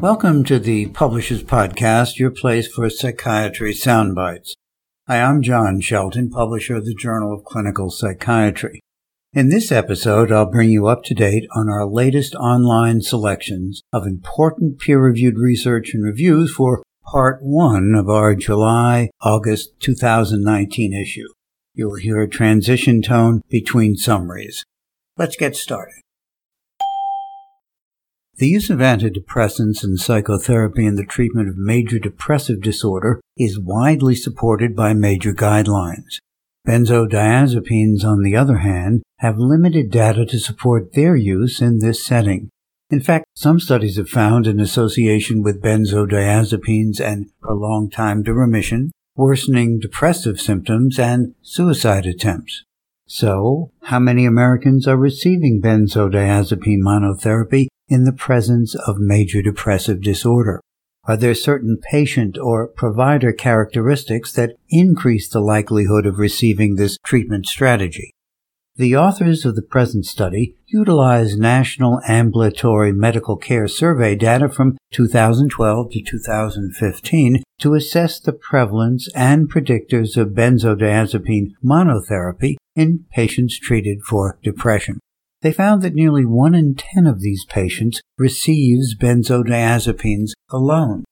Welcome to the Publishers Podcast, your place for psychiatry soundbites. Hi, I'm John Shelton, publisher of the Journal of Clinical Psychiatry. In this episode, I'll bring you up to date on our latest online selections of important peer-reviewed research and reviews for part one of our July August 2019 issue. You'll hear a transition tone between summaries. Let's get started. The use of antidepressants and psychotherapy in the treatment of major depressive disorder is widely supported by major guidelines. Benzodiazepines, on the other hand, have limited data to support their use in this setting. In fact, some studies have found an association with benzodiazepines and prolonged time to remission, worsening depressive symptoms, and suicide attempts. So, how many Americans are receiving benzodiazepine monotherapy in the presence of major depressive disorder? Are there certain patient or provider characteristics that increase the likelihood of receiving this treatment strategy? The authors of the present study utilize National Ambulatory Medical Care Survey data from 2012 to 2015 to assess the prevalence and predictors of benzodiazepine monotherapy in patients treated for depression. They found that nearly 1 in 10 of these patients receives benzodiazepines alone.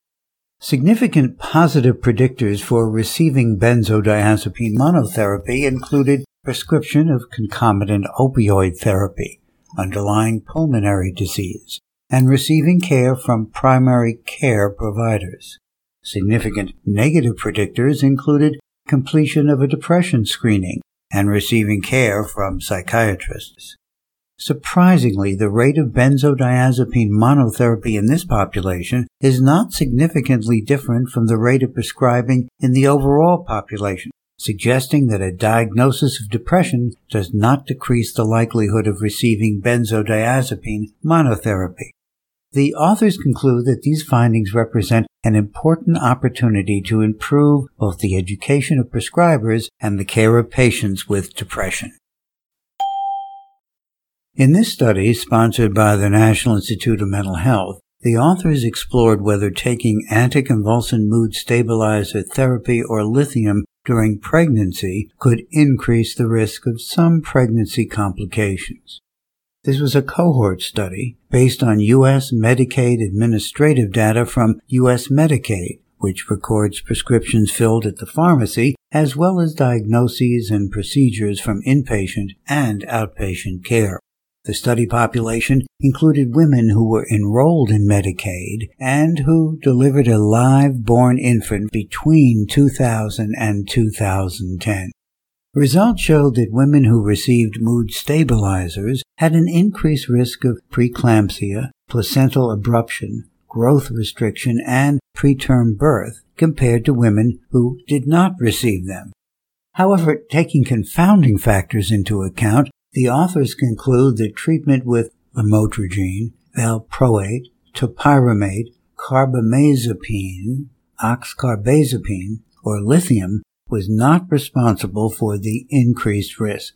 Significant positive predictors for receiving benzodiazepine monotherapy included prescription of concomitant opioid therapy, underlying pulmonary disease, and receiving care from primary care providers. Significant negative predictors included completion of a depression screening and receiving care from psychiatrists. Surprisingly, the rate of benzodiazepine monotherapy in this population is not significantly different from the rate of prescribing in the overall population, suggesting that a diagnosis of depression does not decrease the likelihood of receiving benzodiazepine monotherapy. The authors conclude that these findings represent an important opportunity to improve both the education of prescribers and the care of patients with depression. In this study, sponsored by the National Institute of Mental Health, the authors explored whether taking anticonvulsant mood stabilizer therapy or lithium during pregnancy could increase the risk of some pregnancy complications. This was a cohort study based on U.S. Medicaid administrative data from U.S. Medicaid, which records prescriptions filled at the pharmacy as well as diagnoses and procedures from inpatient and outpatient care. The study population included women who were enrolled in Medicaid and who delivered a live born infant between 2000 and 2010. Results showed that women who received mood stabilizers had an increased risk of preeclampsia, placental abruption, growth restriction, and preterm birth compared to women who did not receive them. However, taking confounding factors into account, the authors conclude that treatment with lamotrigine, valproate, topiramate, carbamazepine, oxcarbazepine, or lithium was not responsible for the increased risk.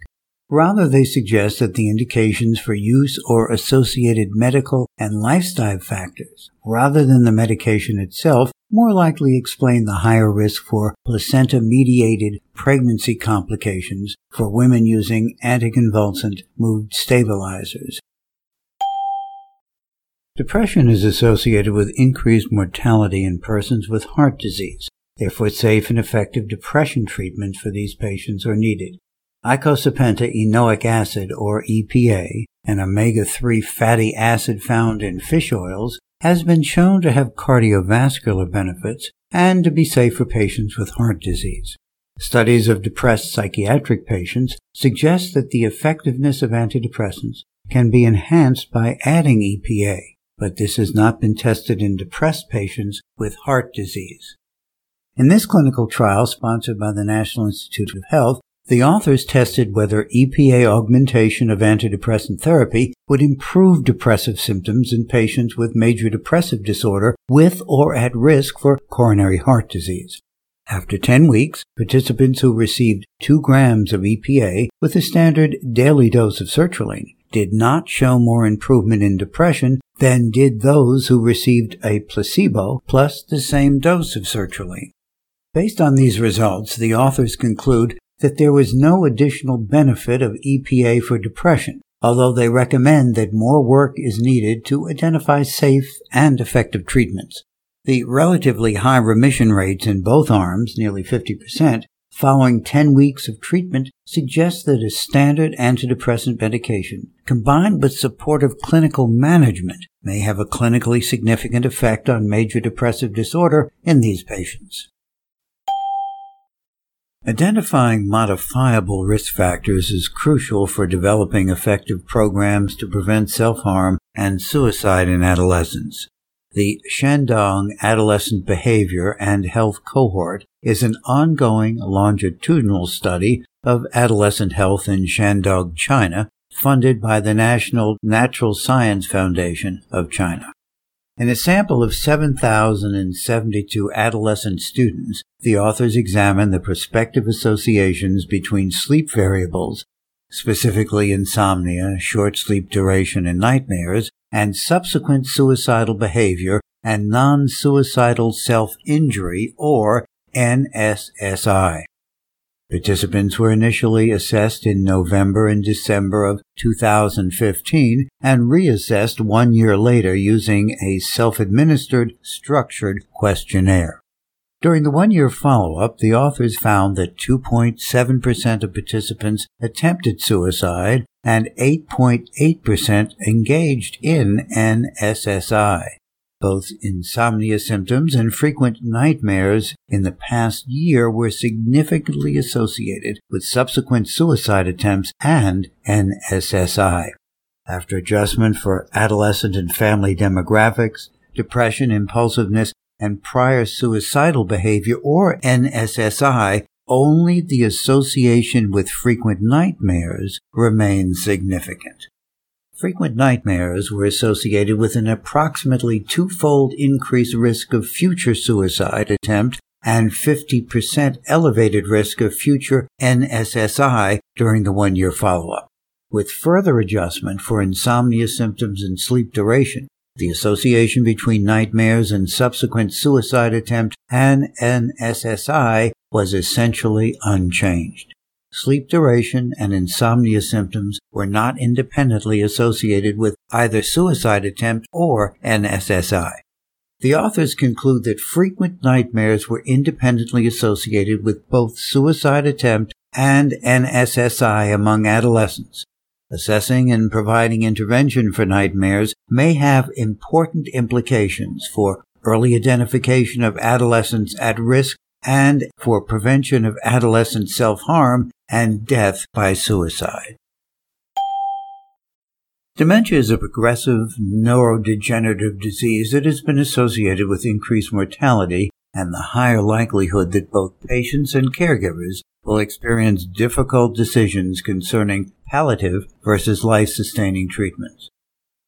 Rather, they suggest that the indications for use or associated medical and lifestyle factors, rather than the medication itself, more likely explain the higher risk for placenta-mediated pregnancy complications for women using anticonvulsant mood stabilizers. Depression is associated with increased mortality in persons with heart disease. Therefore, safe and effective depression treatments for these patients are needed. Icosapentaenoic acid, or EPA, an omega-3 fatty acid found in fish oils, has been shown to have cardiovascular benefits and to be safe for patients with heart disease. Studies of depressed psychiatric patients suggest that the effectiveness of antidepressants can be enhanced by adding EPA, but this has not been tested in depressed patients with heart disease. In this clinical trial sponsored by the National Institute of Health, the authors tested whether EPA augmentation of antidepressant therapy would improve depressive symptoms in patients with major depressive disorder with or at risk for coronary heart disease. After 10 weeks, participants who received 2 grams of EPA with a standard daily dose of sertraline did not show more improvement in depression than did those who received a placebo plus the same dose of sertraline. Based on these results, the authors conclude that there was no additional benefit of EPA for depression, although they recommend that more work is needed to identify safe and effective treatments. The relatively high remission rates in both arms, nearly 50%, following 10 weeks of treatment suggests that a standard antidepressant medication combined with supportive clinical management may have a clinically significant effect on major depressive disorder in these patients. Identifying modifiable risk factors is crucial for developing effective programs to prevent self-harm and suicide in adolescents. The Shandong Adolescent Behavior and Health Cohort is an ongoing longitudinal study of adolescent health in Shandong, China, funded by the National Natural Science Foundation of China. In a sample of 7,072 adolescent students, the authors examined the prospective associations between sleep variables, specifically insomnia, short sleep duration, and nightmares, and subsequent suicidal behavior and non-suicidal self-injury, or NSSI. Participants were initially assessed in November and December of 2015 and reassessed one year later using a self-administered structured questionnaire. During the one-year follow-up, the authors found that 2.7% of participants attempted suicide and 8.8% engaged in NSSI. Both insomnia symptoms and frequent nightmares in the past year were significantly associated with subsequent suicide attempts and NSSI. After adjustment for adolescent and family demographics, depression, impulsiveness, and prior suicidal behavior or NSSI, only the association with frequent nightmares remains significant. Frequent nightmares were associated with an approximately twofold increased risk of future suicide attempt and 50% elevated risk of future NSSI during the one year follow up. With further adjustment for insomnia symptoms and sleep duration, the association between nightmares and subsequent suicide attempt and NSSI was essentially unchanged. Sleep duration and insomnia symptoms were not independently associated with either suicide attempt or NSSI. The authors conclude that frequent nightmares were independently associated with both suicide attempt and NSSI among adolescents. Assessing and providing intervention for nightmares may have important implications for early identification of adolescents at risk and for prevention of adolescent self-harm and death by suicide. Dementia is a progressive neurodegenerative disease that has been associated with increased mortality and the higher likelihood that both patients and caregivers will experience difficult decisions concerning palliative versus life-sustaining treatments.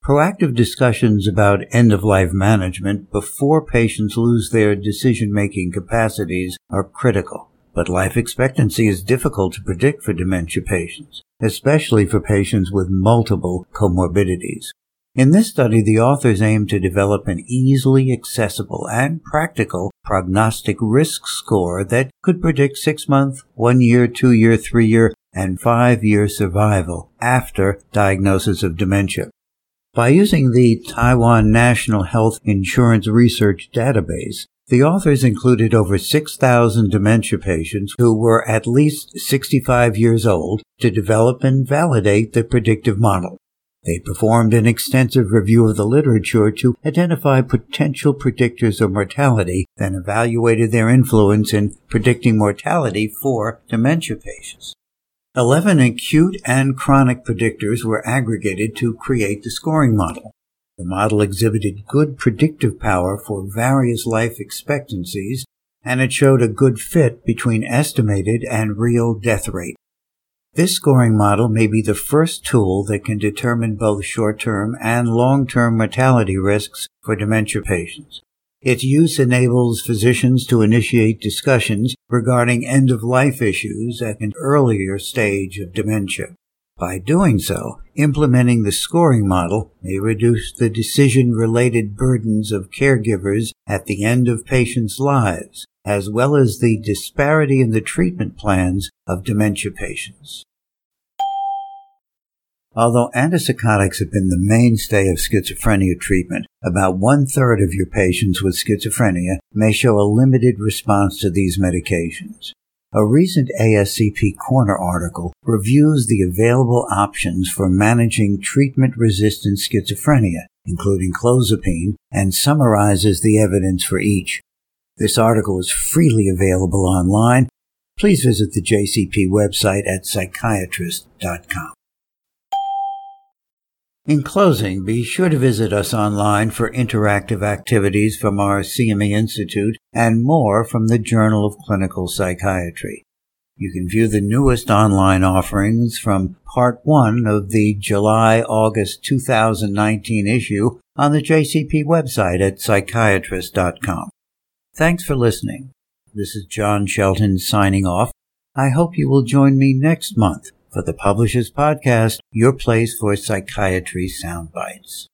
Proactive discussions about end-of-life management before patients lose their decision-making capacities are critical. But life expectancy is difficult to predict for dementia patients, especially for patients with multiple comorbidities. In this study, the authors aim to develop an easily accessible and practical prognostic risk score that could predict six month, one year, two year, three year, and five year survival after diagnosis of dementia. By using the Taiwan National Health Insurance Research Database, the authors included over 6,000 dementia patients who were at least 65 years old to develop and validate the predictive model. They performed an extensive review of the literature to identify potential predictors of mortality, then evaluated their influence in predicting mortality for dementia patients. Eleven acute and chronic predictors were aggregated to create the scoring model. The model exhibited good predictive power for various life expectancies, and it showed a good fit between estimated and real death rate. This scoring model may be the first tool that can determine both short-term and long-term mortality risks for dementia patients. Its use enables physicians to initiate discussions regarding end-of-life issues at an earlier stage of dementia. By doing so, implementing the scoring model may reduce the decision related burdens of caregivers at the end of patients' lives, as well as the disparity in the treatment plans of dementia patients. Although antipsychotics have been the mainstay of schizophrenia treatment, about one third of your patients with schizophrenia may show a limited response to these medications. A recent ASCP Corner article reviews the available options for managing treatment resistant schizophrenia, including clozapine, and summarizes the evidence for each. This article is freely available online. Please visit the JCP website at psychiatrist.com. In closing, be sure to visit us online for interactive activities from our CME Institute and more from the Journal of Clinical Psychiatry. You can view the newest online offerings from Part 1 of the July-August 2019 issue on the JCP website at psychiatrist.com. Thanks for listening. This is John Shelton signing off. I hope you will join me next month for the Publishers Podcast, your place for psychiatry sound bites.